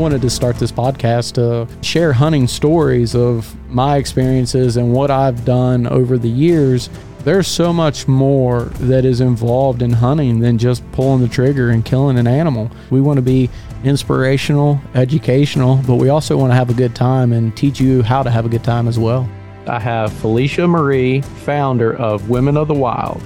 wanted to start this podcast to share hunting stories of my experiences and what I've done over the years. There's so much more that is involved in hunting than just pulling the trigger and killing an animal. We want to be inspirational, educational, but we also want to have a good time and teach you how to have a good time as well. I have Felicia Marie, founder of Women of the Wild.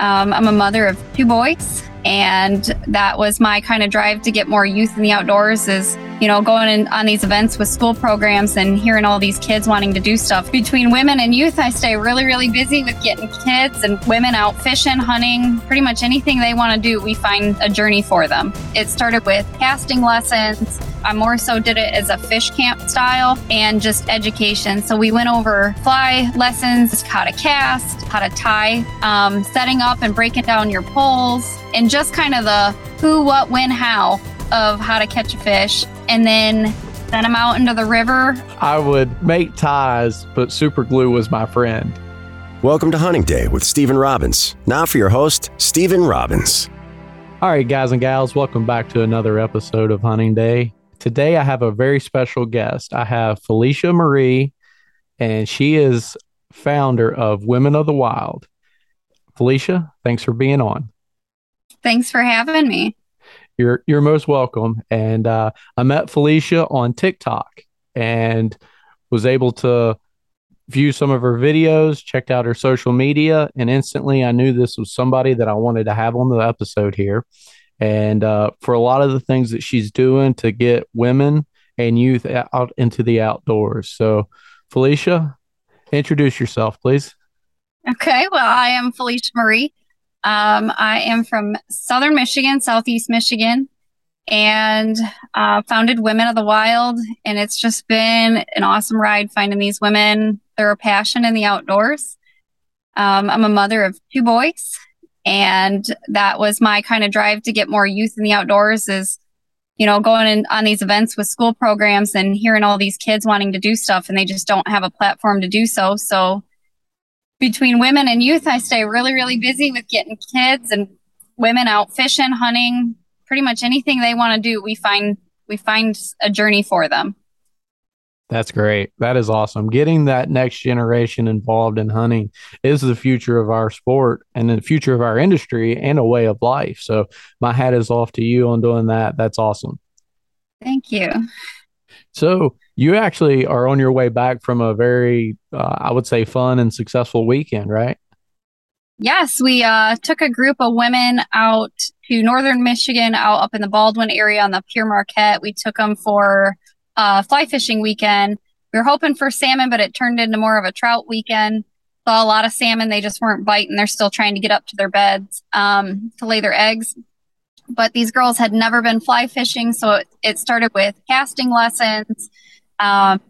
Um, I'm a mother of two boys and that was my kind of drive to get more youth in the outdoors is you know going in, on these events with school programs and hearing all these kids wanting to do stuff. Between women and youth i stay really really busy with getting kids and women out fishing hunting pretty much anything they want to do we find a journey for them. It started with casting lessons I more so did it as a fish camp style and just education. So we went over fly lessons, how to cast, how to tie, um, setting up and breaking down your poles, and just kind of the who, what, when, how of how to catch a fish. And then send them out into the river. I would make ties, but super glue was my friend. Welcome to Hunting Day with Stephen Robbins. Now for your host, Stephen Robbins. All right, guys and gals, welcome back to another episode of Hunting Day. Today, I have a very special guest. I have Felicia Marie, and she is founder of Women of the Wild. Felicia, thanks for being on. Thanks for having me. You're you're most welcome. And uh, I met Felicia on TikTok and was able to view some of her videos, checked out her social media, and instantly I knew this was somebody that I wanted to have on the episode here and uh, for a lot of the things that she's doing to get women and youth out into the outdoors. So, Felicia, introduce yourself, please. Okay. Well, I am Felicia Marie. Um, I am from Southern Michigan, Southeast Michigan, and uh, founded Women of the Wild. And it's just been an awesome ride finding these women. They're a passion in the outdoors. Um, I'm a mother of two boys and that was my kind of drive to get more youth in the outdoors is you know going in, on these events with school programs and hearing all these kids wanting to do stuff and they just don't have a platform to do so. So between women and youth i stay really really busy with getting kids and women out fishing hunting pretty much anything they want to do we find we find a journey for them that's great. That is awesome. Getting that next generation involved in hunting is the future of our sport and the future of our industry and a way of life. So, my hat is off to you on doing that. That's awesome. Thank you. So, you actually are on your way back from a very, uh, I would say, fun and successful weekend, right? Yes, we uh, took a group of women out to northern Michigan, out up in the Baldwin area on the Pere Marquette. We took them for uh, fly fishing weekend. We were hoping for salmon, but it turned into more of a trout weekend. Saw a lot of salmon. They just weren't biting. They're still trying to get up to their beds um, to lay their eggs. But these girls had never been fly fishing, so it, it started with casting lessons. Um,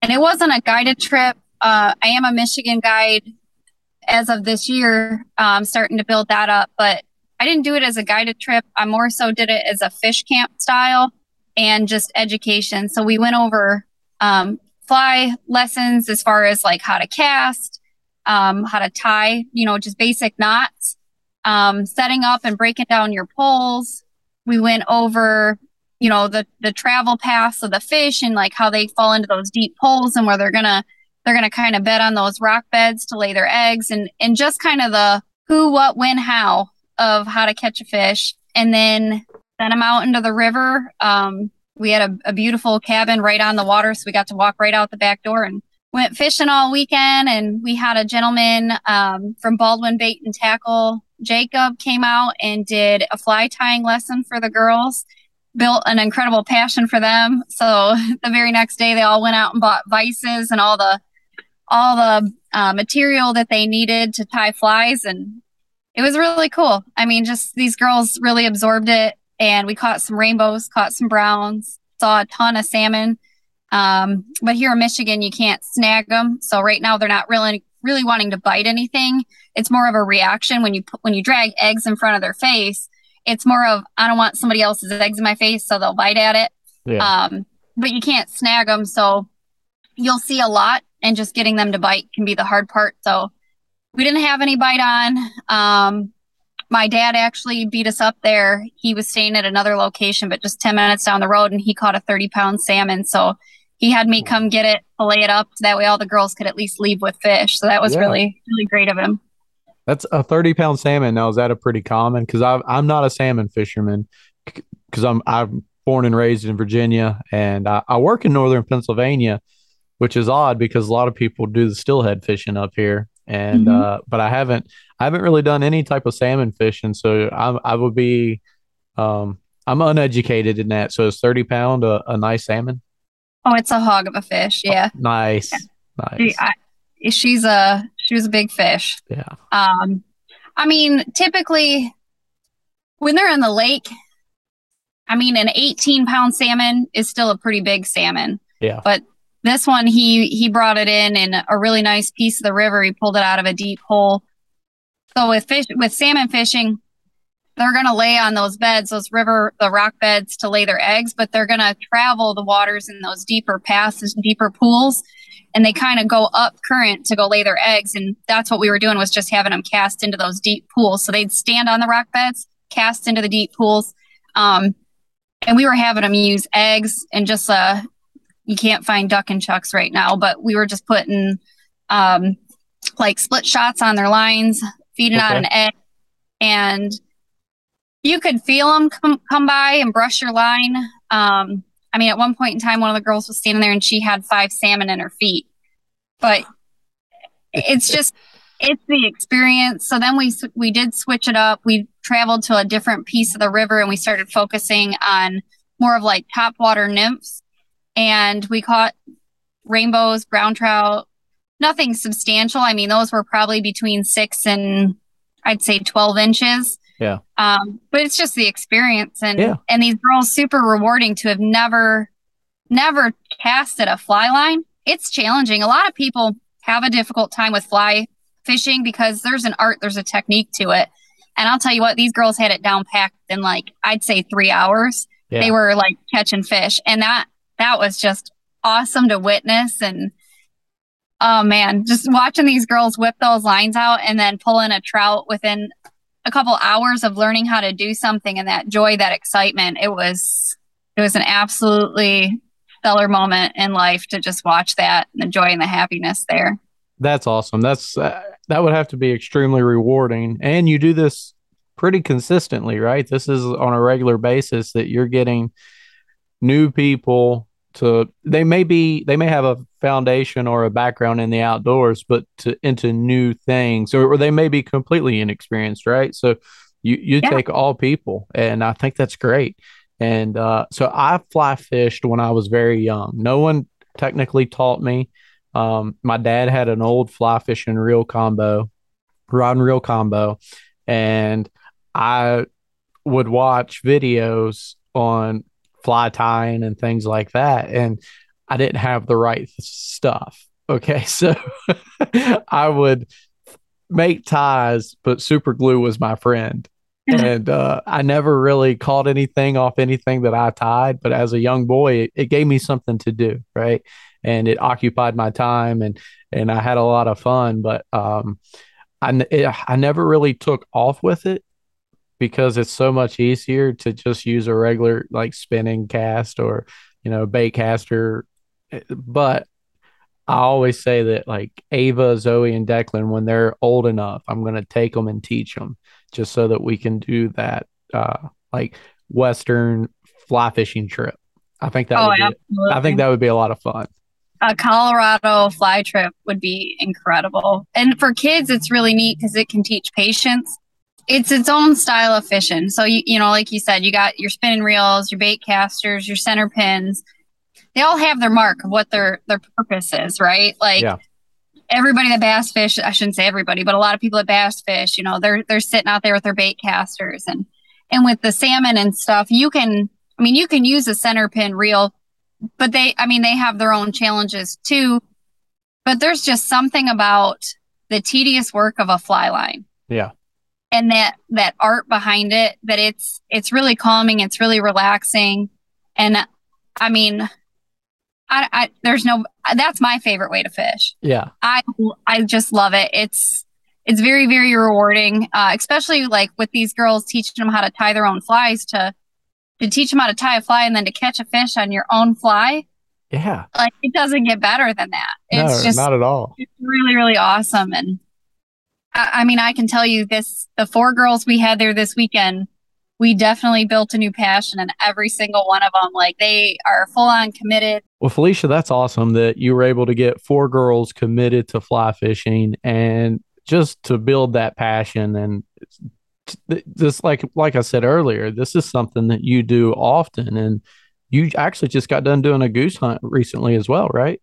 and it wasn't a guided trip. Uh, I am a Michigan guide as of this year, um, starting to build that up. But I didn't do it as a guided trip. I more so did it as a fish camp style and just education. So we went over um, fly lessons as far as like how to cast, um, how to tie, you know, just basic knots, um, setting up and breaking down your poles. We went over, you know, the the travel paths of the fish and like how they fall into those deep poles and where they're gonna they're gonna kind of bed on those rock beds to lay their eggs and and just kind of the who, what, when, how of how to catch a fish. And then sent them out into the river. Um, we had a, a, beautiful cabin right on the water, so we got to walk right out the back door and went fishing all weekend. And we had a gentleman um, from Baldwin Bait and Tackle, Jacob, came out and did a fly tying lesson for the girls. Built an incredible passion for them. So the very next day, they all went out and bought vices and all the all the uh, material that they needed to tie flies, and it was really cool. I mean, just these girls really absorbed it and we caught some rainbows, caught some browns, saw a ton of salmon. Um, but here in Michigan, you can't snag them. So right now, they're not really really wanting to bite anything. It's more of a reaction when you put, when you drag eggs in front of their face. It's more of I don't want somebody else's eggs in my face, so they'll bite at it. Yeah. Um, but you can't snag them, so you'll see a lot, and just getting them to bite can be the hard part. So we didn't have any bite on. Um, my dad actually beat us up there. He was staying at another location, but just 10 minutes down the road, and he caught a 30 pound salmon. So he had me come get it, fillet it up. So that way all the girls could at least leave with fish. So that was Yeah. really, really great of him. That's a 30 pound salmon. Now, is that a pretty common? Because I'm not a salmon fisherman because I'm, I'm born and raised in Virginia and I, I work in northern Pennsylvania, which is odd because a lot of people do the steelhead fishing up here. And, Mhm. uh, but I haven't, I haven't really done any type of salmon fishing. So I, I would be, um, I'm uneducated in that. So is 30 pound a, a nice salmon? Oh, it's a hog of a fish. Yeah. Nice. Nice. She, I, she's a, she was a big fish. yeah. Um, I mean, typically when they're in the lake, I mean, an 18 pound salmon is still a pretty big salmon. Yeah. But this one, he he brought it in in a really nice piece of the river. He pulled it out of a deep hole. So with fish, with salmon fishing, they're going to lay on those beds, those river, the rock beds to lay their eggs, but they're going to travel the waters in those deeper passes, deeper pools and they kind of go up current to go lay their eggs. And that's what we were doing was just having them cast into those deep pools. So they'd stand on the rock beds, cast into the deep pools. Um, and we were having them use eggs and just, uh, you can't find duck and chucks right now, but we were just putting, um, like split shots on their lines, feeding on an egg. And you could feel them come, come by and brush your line. Um, I mean, at one point in time, one of the girls was standing there and she had five salmon in her feet. But it's just, it's the experience. So then we we did switch it up. We traveled to a different piece of the river and we started focusing on more of like topwater nymphs, and we caught rainbows, brown trout. Nothing substantial. I mean, those were probably between six and I'd say twelve inches. Yeah. Um, but it's just the experience and Yeah. and these girls super rewarding to have never never casted a fly line. It's challenging. A lot of people have a difficult time with fly fishing because there's an art, there's a technique to it. And I'll tell you what, these girls had it down packed in like I'd say three hours. Yeah. They were like catching fish. And that that was just awesome to witness and oh man, just watching these girls whip those lines out and then pulling a trout within a couple hours of learning how to do something and that joy, that excitement. It was it was an absolutely stellar moment in life to just watch that and the joy and the happiness there. That's awesome. That's uh, that would have to be extremely rewarding. And you do this pretty consistently, right? This is on a regular basis that you're getting new people to they may be they may have a foundation or a background in the outdoors, but to into new things or, or they may be completely inexperienced, right? So you you Yeah. take all people and I think that's great. And uh, so I fly fished when I was very young. No one technically taught me. Um, my dad had an old fly fishing reel combo, rod and reel combo, and I would watch videos on fly tying and things like that. And I didn't have the right stuff. Okay. So I would make ties, but super glue was my friend. and uh, I never really caught anything off anything that I tied. But as a young boy, it, it gave me something to do, right? And it occupied my time, and and I had a lot of fun. But um, I it, I never really took off with it because it's so much easier to just use a regular like spinning cast or you know bait caster. Eh, But I always say that like Ava, Zoe, and Declan, when they're old enough, I'm going to take them and teach them just so that we can do that uh, like Western fly fishing trip. I think that oh, would be. I think that would be a lot of fun. a Colorado fly trip would be incredible. And for kids, it's really neat because it can teach patience. It's its own style of fishing. So you you know, like you said, you got your spinning reels, your bait casters, your center pins. They all have their mark of what their their purpose is, right? Like Yeah. everybody that bass fish, I shouldn't say everybody, but a lot of people that bass fish, you know, they're they're sitting out there with their bait casters and and with the salmon and stuff, you can I mean you can use a center pin reel but they i mean they have their own challenges too but there's just something about the tedious work of a fly line Yeah. And that that art behind it that it's it's really calming it's really relaxing and i mean i, I there's no that's my favorite way to fish Yeah. i i just love it it's it's very very rewarding, uh, especially like with these girls teaching them how to tie their own flies to to teach them how to tie a fly and then to catch a fish on your own fly. Yeah, like it doesn't get better than that. It's no, just not at all. It's really really awesome, and I, I mean I can tell you this: the four girls we had there this weekend we definitely built a new passion in every single one of them. Like they are full on committed. Well, Felicia, that's awesome that you were able to get four girls committed to fly fishing and just to build that passion and just like like I said earlier, this is something that you do often and you actually just got done doing a goose hunt recently as well, right?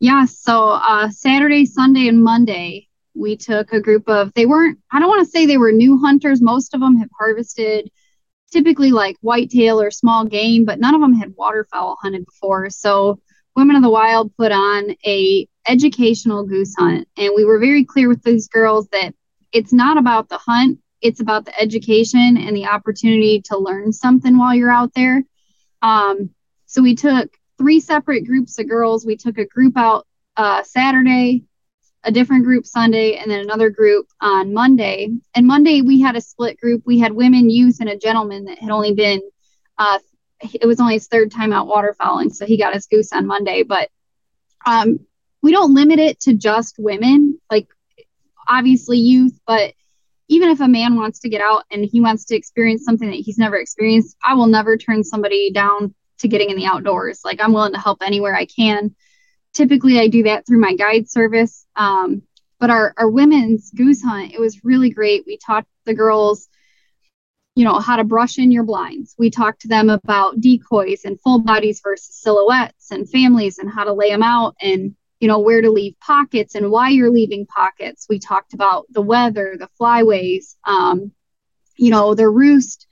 Yeah, so uh, Saturday, Sunday, and Monday, we took a group of they weren't i don't want to say they were new hunters. Most of them have harvested typically like whitetail or small game but none of them had waterfowl hunted before. So women of the wild put on a educational goose hunt and we were very clear with these girls that it's not about the hunt it's about the education and the opportunity to learn something while you're out there. Um, so we took three separate groups of girls. We took a group out uh, saturday a different group Sunday and then another group on Monday. And Monday we had a split group. We had women, youth, and a gentleman that had only been uh, it was only his third time out waterfowling, so he got his goose on Monday. But um, we don't limit it to just women, like obviously youth, but even if a man wants to get out and he wants to experience something that he's never experienced, I will never turn somebody down to getting in the outdoors. Like I'm willing to help anywhere I can typically I do that through my guide service. Um, but our, our women's goose hunt, it was really great. We taught the girls, you know, how to brush in your blinds. We talked to them about decoys and full bodies versus silhouettes and families and how to lay them out and, you know, where to leave pockets and why you're leaving pockets. We talked about the weather, the flyways, um, you know, the roost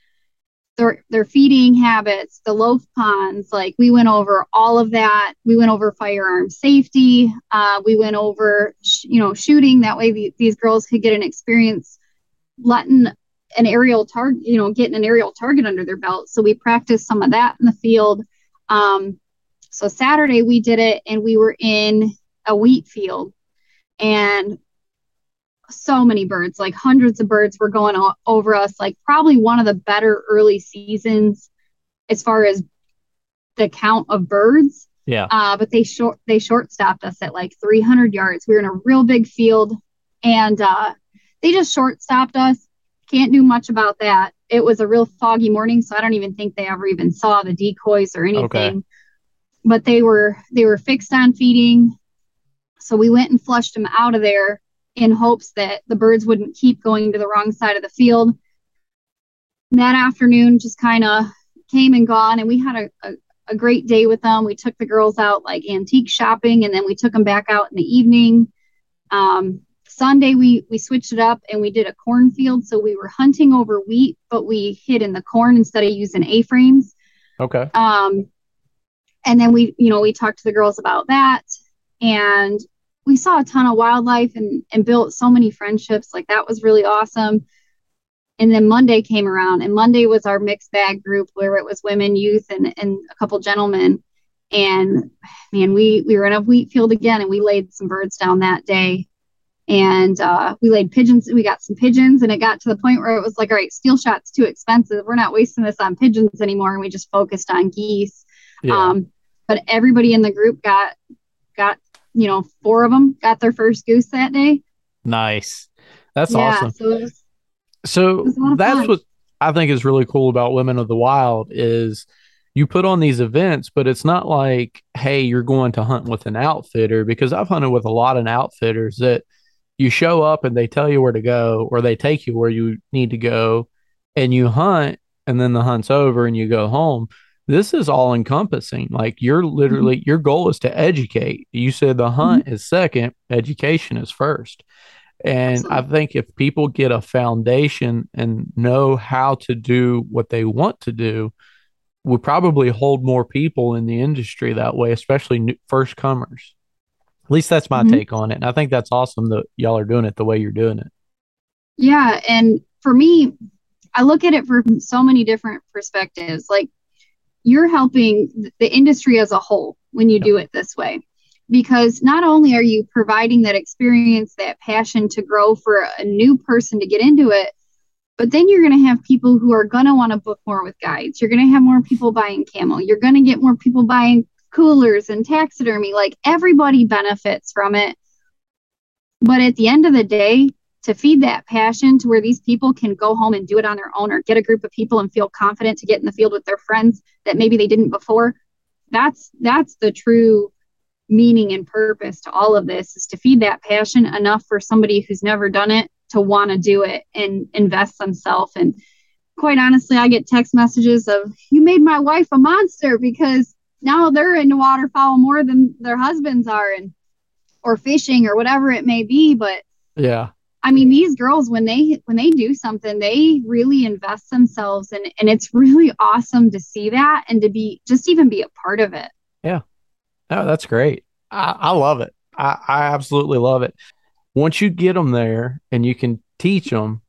their their feeding habits, the loaf ponds. Like we went over all of that. We went over firearm safety. Uh, we went over sh- you know shooting. That way the, these girls could get an experience letting an aerial target, you know, getting an aerial target under their belt. So we practiced some of that in the field. Um, so Saturday we did it, and we were in a wheat field, and so many birds, like hundreds of birds were going o- over us, like probably one of the better early seasons as far as the count of birds. Yeah. Uh, but they short they short stopped us at like 300 yards. We were in a real big field, and uh, they just short stopped us. Can't do much about that. It was a real foggy morning, so I don't even think they ever even saw the decoys or anything. Okay. But they were they were fixed on feeding, so we went and flushed them out of there in hopes that the birds wouldn't keep going to the wrong side of the field. that afternoon just kind of came and gone, and we had a, a, a, great day with them. We took the girls out like antique shopping, and then we took them back out in the evening. Um, Sunday we we switched it up and we did a cornfield, so we were hunting over wheat, but we hid in the corn instead of using A frames. Okay. Um, and then we, you know, we talked to the girls about that, and we saw a ton of wildlife and, and built so many friendships. Like that was really awesome. And then Monday came around, and Monday was our mixed bag group where it was women, youth, and, and a couple gentlemen. And man, we we were in a wheat field again, and we laid some birds down that day. And uh, we laid pigeons. We got some pigeons, and it got to the point where it was like, all right, steel shot's too expensive. We're not wasting this on pigeons anymore, and we just focused on geese. Yeah. Um, but everybody in the group got got you know, four of them got their first goose that day. Nice. That's yeah, awesome. So, was, so that's fun. what I think is really cool about Women of the Wild is you put on these events, but it's not like, hey, you're going to hunt with an outfitter because I've hunted with a lot of outfitters that you show up and they tell you where to go or they take you where you need to go and you hunt and then the hunt's over and you go home this is all encompassing. Like you're literally, mm-hmm. your goal is to educate. You said the hunt mm-hmm. is second, education is first. And Absolutely. I think if people get a foundation and know how to do what they want to do, we probably hold more people in the industry that way, especially new, first comers. At least that's my mm-hmm. take on it. And I think that's awesome that y'all are doing it the way you're doing it. Yeah. And for me, I look at it from so many different perspectives. Like you're helping the industry as a whole when you do it this way. because not only are you providing that experience, that passion to grow for a new person to get into it, but then you're going to have people who are going to want to book more with guides. You're going to have more people buying camel You're going to get more people buying coolers and taxidermy. Like everybody benefits from it. But at the end of the day, to feed that passion to where these people can go home and do it on their own or get a group of people and feel confident to get in the field with their friends that maybe they didn't before that's that's the true meaning and purpose to all of this is to feed that passion enough for somebody who's never done it to want to do it and invest themselves. And quite honestly, I get text messages of, you made my wife a monster because now they're into waterfowl more than their husbands are and or fishing or whatever it may be. But yeah. I mean, these girls when they when they do something, they really invest themselves and and it's really awesome to see that and to be just even be a part of it. Yeah. Oh, that's great. I, I love it. I, I absolutely love it once you get them there and you can teach them,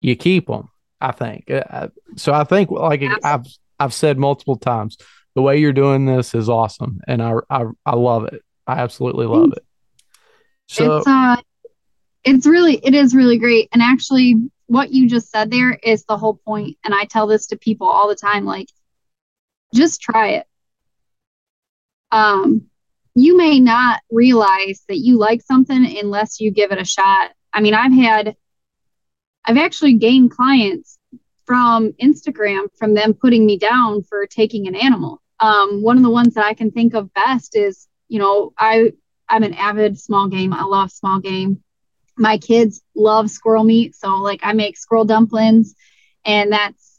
you keep them. I think uh, so. I think like I've I've said multiple times, the way you're doing this is awesome, and I I, I love it. I absolutely love it. So it's uh, it's really it is really great, and actually, what you just said there is the whole point. And I tell this to people all the time, like, just try it. Um, you may not realize that you like something unless you give it a shot. I mean, I've had, I've actually gained clients from Instagram from them putting me down for taking an animal. Um, one of the ones that I can think of best is, you know, I I'm an avid small game. I love small game. My kids love squirrel meat, so like I make squirrel dumplings, and that's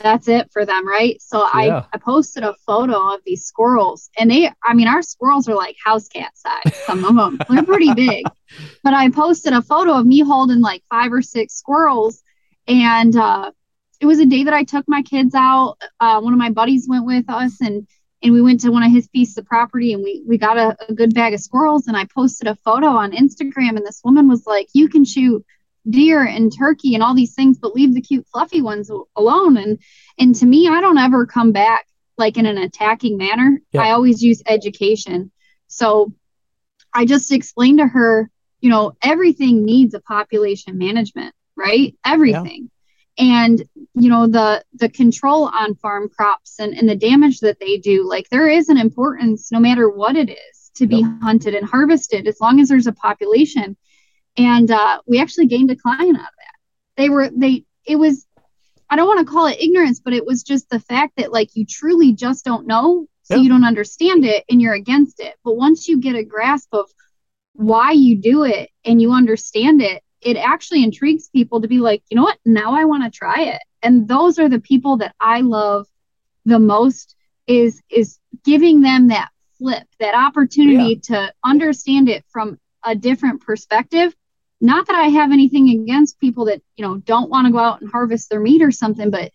that's it for them, right? So yeah. I, I posted a photo of these squirrels, and they, I mean, our squirrels are like house cat size, some of them, they're pretty big. But I posted a photo of me holding like five or six squirrels, and uh, it was a day that I took my kids out. Uh, one of my buddies went with us, and and we went to one of his pieces of property, and we we got a, a good bag of squirrels. And I posted a photo on Instagram, and this woman was like, "You can shoot." deer and turkey and all these things but leave the cute fluffy ones alone and and to me i don't ever come back like in an attacking manner yeah. i always use education so i just explained to her you know everything needs a population management right everything. And you know the the control on farm crops and, and the damage that they do like there is an importance no matter what it is to be hunted and harvested as long as there's a population. And uh, we actually gained a client out of that. They were they it was i don't want to call it ignorance but it was just the fact that like you truly just don't know so you don't understand it and you're against it. But once you get a grasp of why you do it and you understand it it actually intrigues people to be like you know what now i want to try it and those are the people that i love the most is is giving them that flip that opportunity yeah. to understand it from a different perspective not that I have anything against people that, you know, don't want to go out and harvest their meat or something, but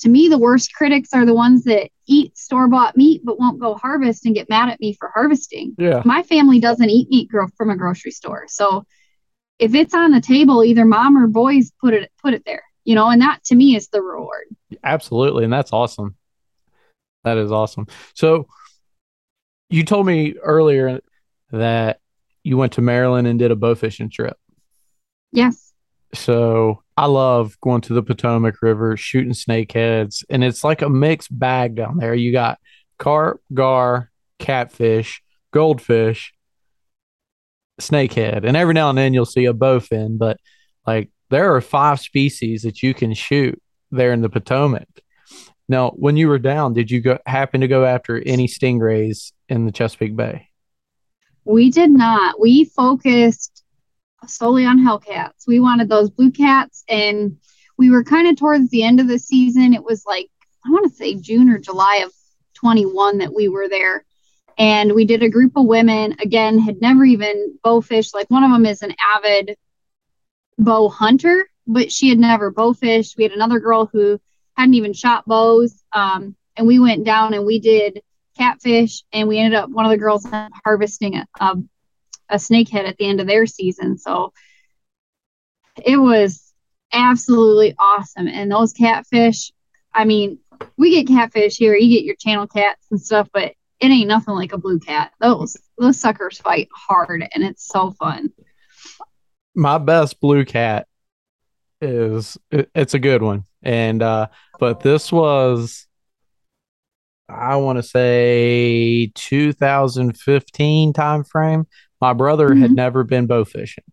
to me, the worst critics are the ones that eat store bought meat but won't go harvest and get mad at me for harvesting. Yeah. My family doesn't eat meat from a grocery store. So if it's on the table, either mom or boys put it put it there, you know, and that to me is the reward. Absolutely. And that's awesome. That is awesome. So you told me earlier that you went to Maryland and did a bow fishing trip. Yes. So I love going to the Potomac River, shooting snakeheads, and it's like a mixed bag down there. You got carp, gar, catfish, goldfish, snakehead, and every now and then you'll see a bowfin. But like there are five species that you can shoot there in the Potomac. Now, when you were down, did you go happen to go after any stingrays in the Chesapeake Bay? We did not. We focused solely on Hellcats. We wanted those blue cats, and we were kind of towards the end of the season. It was like, I want to say June or July of 21 that we were there. And we did a group of women, again, had never even bow fished. Like one of them is an avid bow hunter, but she had never bow fished. We had another girl who hadn't even shot bows. Um, and we went down and we did catfish and we ended up one of the girls harvesting a, a a snakehead at the end of their season. So it was absolutely awesome. And those catfish, I mean, we get catfish here, you get your channel cats and stuff, but it ain't nothing like a blue cat. Those those suckers fight hard and it's so fun. My best blue cat is it, it's a good one. And uh but this was I want to say 2015 time frame. My brother mm-hmm. had never been bow fishing.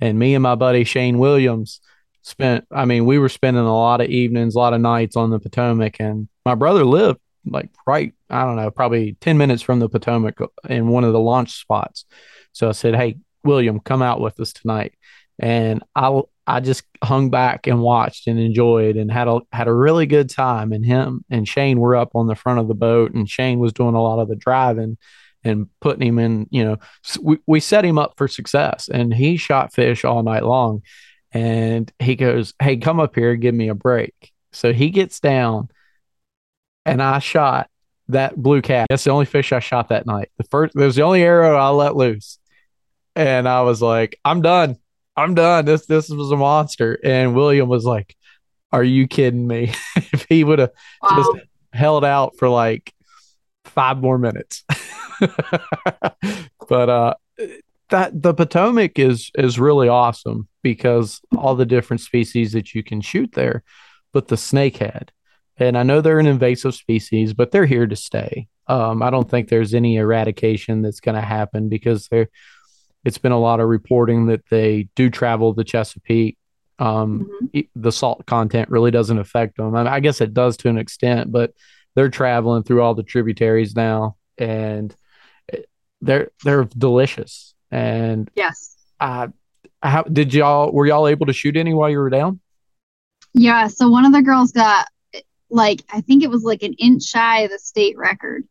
And me and my buddy Shane Williams spent I mean, we were spending a lot of evenings, a lot of nights on the Potomac and my brother lived like right, I don't know, probably 10 minutes from the Potomac in one of the launch spots. So I said, Hey, William, come out with us tonight. And I I just hung back and watched and enjoyed and had a had a really good time. And him and Shane were up on the front of the boat, and Shane was doing a lot of the driving and putting him in. You know, we we set him up for success, and he shot fish all night long. And he goes, "Hey, come up here, give me a break." So he gets down, and I shot that blue cat. That's the only fish I shot that night. The first, it was the only arrow I let loose, and I was like, "I'm done." I'm done. This this was a monster. And William was like, Are you kidding me? if he would have wow. just held out for like five more minutes. but uh that the Potomac is is really awesome because all the different species that you can shoot there, but the snakehead, and I know they're an invasive species, but they're here to stay. Um, I don't think there's any eradication that's going to happen because they're it's been a lot of reporting that they do travel the Chesapeake. Um, mm-hmm. The salt content really doesn't affect them. I, mean, I guess it does to an extent, but they're traveling through all the tributaries now, and they're they're delicious. And yes, uh, how did y'all were y'all able to shoot any while you were down? Yeah, so one of the girls got like I think it was like an inch shy of the state record.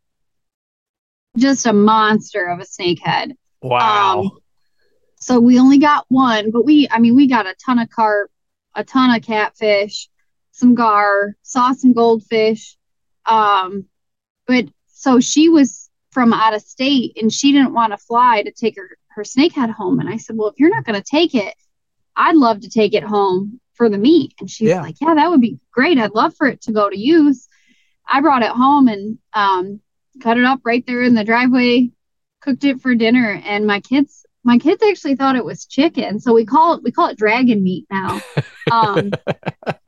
Just a monster of a snakehead. Wow. Um, so we only got one, but we, I mean, we got a ton of carp, a ton of catfish, some gar, saw some goldfish. Um, but so she was from out of state and she didn't want to fly to take her, her snakehead home. And I said, well, if you're not going to take it, I'd love to take it home for the meat. And she's yeah. like, yeah, that would be great. I'd love for it to go to use. I brought it home and um, cut it up right there in the driveway, cooked it for dinner and my kids my kids actually thought it was chicken so we call it we call it dragon meat now um,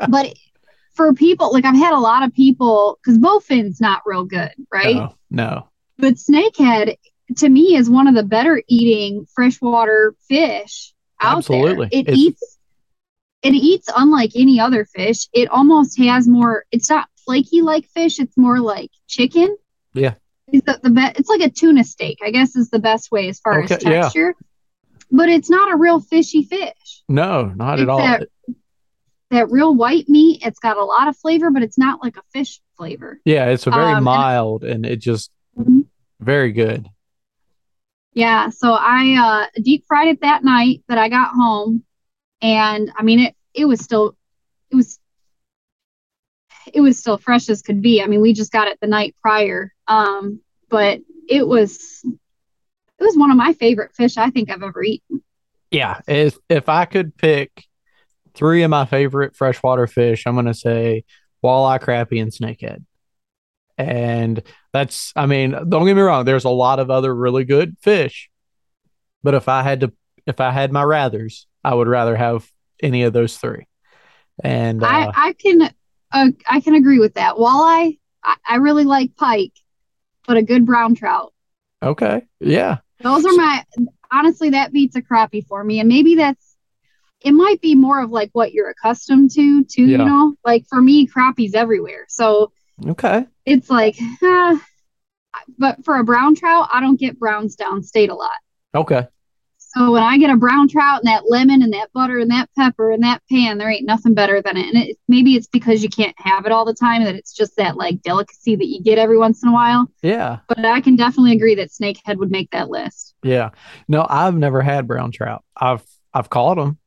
but for people like i've had a lot of people because bowfin's not real good right no, no but snakehead to me is one of the better eating freshwater fish out Absolutely. there it it's... eats it eats unlike any other fish it almost has more it's not flaky like fish it's more like chicken yeah is the, the best. It's like a tuna steak, I guess, is the best way as far okay, as texture. Yeah. But it's not a real fishy fish. No, not it's at all. That, that real white meat, it's got a lot of flavor, but it's not like a fish flavor. Yeah, it's a very um, mild and, and, it just mm-hmm. very good. Yeah, so I uh deep fried it that night that I got home, and I mean it. It was still, it was it was still fresh as could be. I mean, we just got it the night prior. Um, but it was it was one of my favorite fish I think I've ever eaten. Yeah, if if I could pick three of my favorite freshwater fish, I'm gonna say walleye, crappie, and snakehead. And that's, I mean, don't get me wrong. There's a lot of other really good fish, but if I had to, if I had my rathers, I would rather have any of those three. And uh, I, I can uh, I can agree with that. Walleye, I, I really like pike, but a good brown trout. Okay. Yeah. Those are my honestly that beats a crappie for me. And maybe that's it might be more of like what you're accustomed to too, yeah. you know? Like for me, crappie's everywhere. So Okay. It's like uh, but for a brown trout, I don't get browns downstate a lot. Okay. So when I get a brown trout and that lemon and that butter and that pepper and that pan, there ain't nothing better than it. And it, maybe it's because you can't have it all the time that it's just that like delicacy that you get every once in a while. Yeah. But I can definitely agree that snakehead would make that list. Yeah. No, I've never had brown trout. I've I've caught them,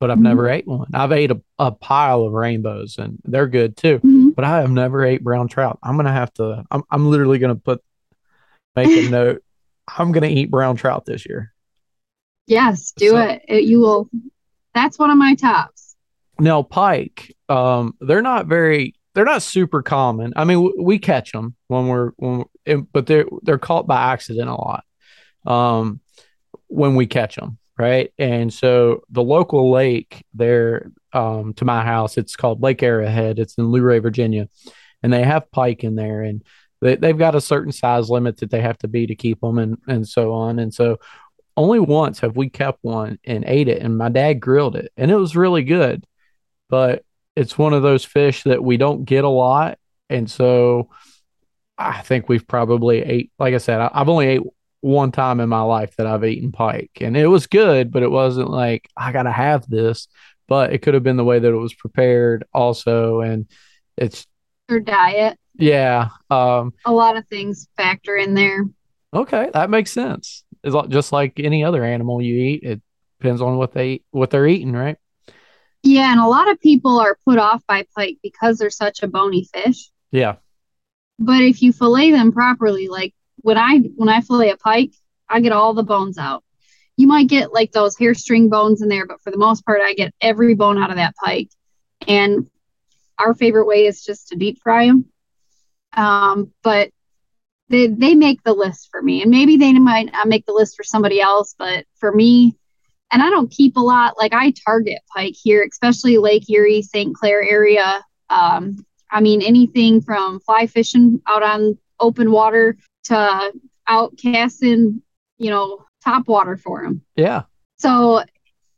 but I've mm-hmm. never ate one. I've ate a, a pile of rainbows and they're good too. Mm-hmm. But I have never ate brown trout. I'm gonna have to. I'm I'm literally gonna put make a note. I'm gonna eat brown trout this year. Yes, do so, it. it. You will. That's one of my tops. Now, pike, um, they're not very, they're not super common. I mean, w- we catch them when we're, when, we're, but they're they're caught by accident a lot. um, when we catch them, right? And so the local lake there um, to my house, it's called Lake Arrowhead. It's in Luray, Virginia, and they have pike in there, and they, they've got a certain size limit that they have to be to keep them, and and so on. And so only once have we kept one and ate it, and my dad grilled it, and it was really good, but it's one of those fish that we don't get a lot, and so I think we've probably ate. Like I said, I, I've only ate one time in my life that I've eaten pike, and it was good, but it wasn't like I gotta have this. But it could have been the way that it was prepared, also, and it's Your diet, yeah. Um, a lot of things factor in there. okay, that makes sense. It's like- just like any other animal you eat. It depends on what they what they're eating, right? Yeah, and a lot of people are put off by pike because they're such a bony fish. Yeah. But if you fillet them properly, like when I when I fillet a pike, I get all the bones out. You might get like those hair string bones in there, but for the most part, I get every bone out of that pike. And our favorite way is just to deep fry them. Um, but they they make the list for me, and maybe they might not make the list for somebody else, but for me, and I don't keep a lot. Like I target pike here, especially Lake Erie, St. Clair area. Um, I mean, anything from fly fishing out on open water to out casting, you know, top water for them. Yeah. So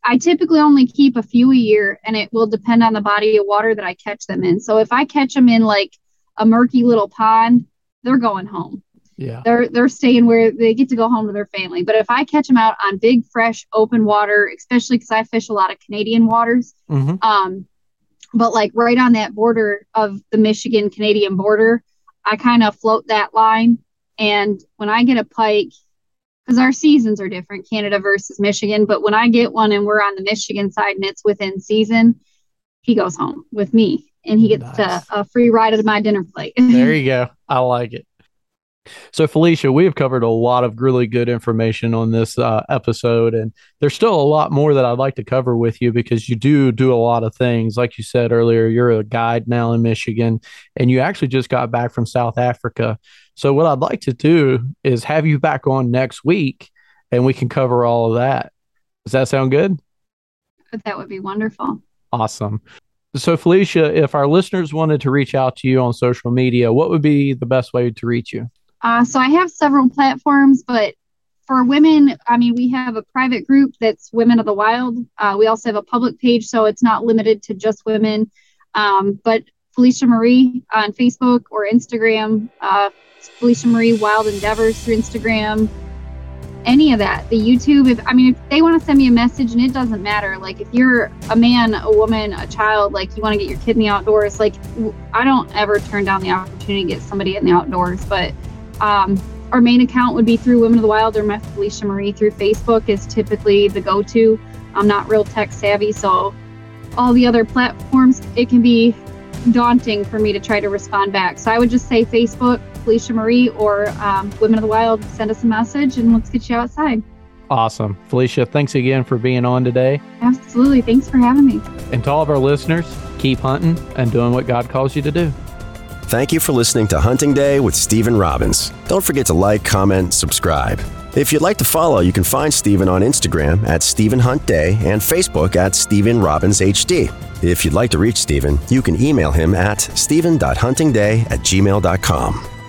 I typically only keep a few a year, and it will depend on the body of water that I catch them in. So if I catch them in like a murky little pond, they're going home. Yeah. They're they're staying where they get to go home to their family. But if I catch them out on big, fresh, open water, especially because I fish a lot of Canadian waters, hmm um, but like right on that border of the Michigan Canadian border, I kind of float that line. And when I get a pike, because our seasons are different, Canada versus Michigan, but when I get one and we're on the Michigan side and it's within season, he goes home with me and he gets Nice. to a free ride at my dinner plate. There you go. I like it. So, Felicia, we have covered a lot of really good information on this uh, episode, and there's still a lot more that I'd like to cover with you because you do do a lot of things. Like you said earlier, you're a guide now in Michigan, and you actually just got back from South Africa. So, what I'd like to do is have you back on next week, and we can cover all of that. Does that sound good? that would be wonderful. Awesome. So, Felicia, if our listeners wanted to reach out to you on social media, what would be the best way to reach you? Uh, so I have several platforms, but for women, I mean, we have a private group that's Women of the Wild. Uh, we also have a public page, so it's not limited to just women. Um, but Felicia Marie on Facebook or Instagram, uh, Felicia Marie Wild Endeavors through Instagram, any of that. The YouTube, if I mean, if they want to send me a message, and it doesn't matter. Like if you're a man, a woman, a child, like you want to get your kid in the outdoors, like I don't ever turn down the opportunity to get somebody in the outdoors, but um, our main account would be through Women of the Wild or my Felicia Marie through Facebook is typically the go-to. I'm not real tech savvy, so all the other platforms it can be daunting for me to try to respond back. So I would just say Facebook, Felicia Marie, or um, Women of the Wild. Send us a message and let's get you outside. Awesome. Felicia, thanks again for being on today. Absolutely. Thanks for having me. And to all of our listeners, keep hunting and doing what God calls you to do. Thank you for listening to Hunting Day with Stephen Robbins. Don't forget to like, comment, subscribe. If you'd like to follow, you can find Stephen on Instagram at Stephen Hunt Day and Facebook at Stephen Robbins HD. If you'd like to reach Stephen, you can email him at stephen.huntingday at gmail.com.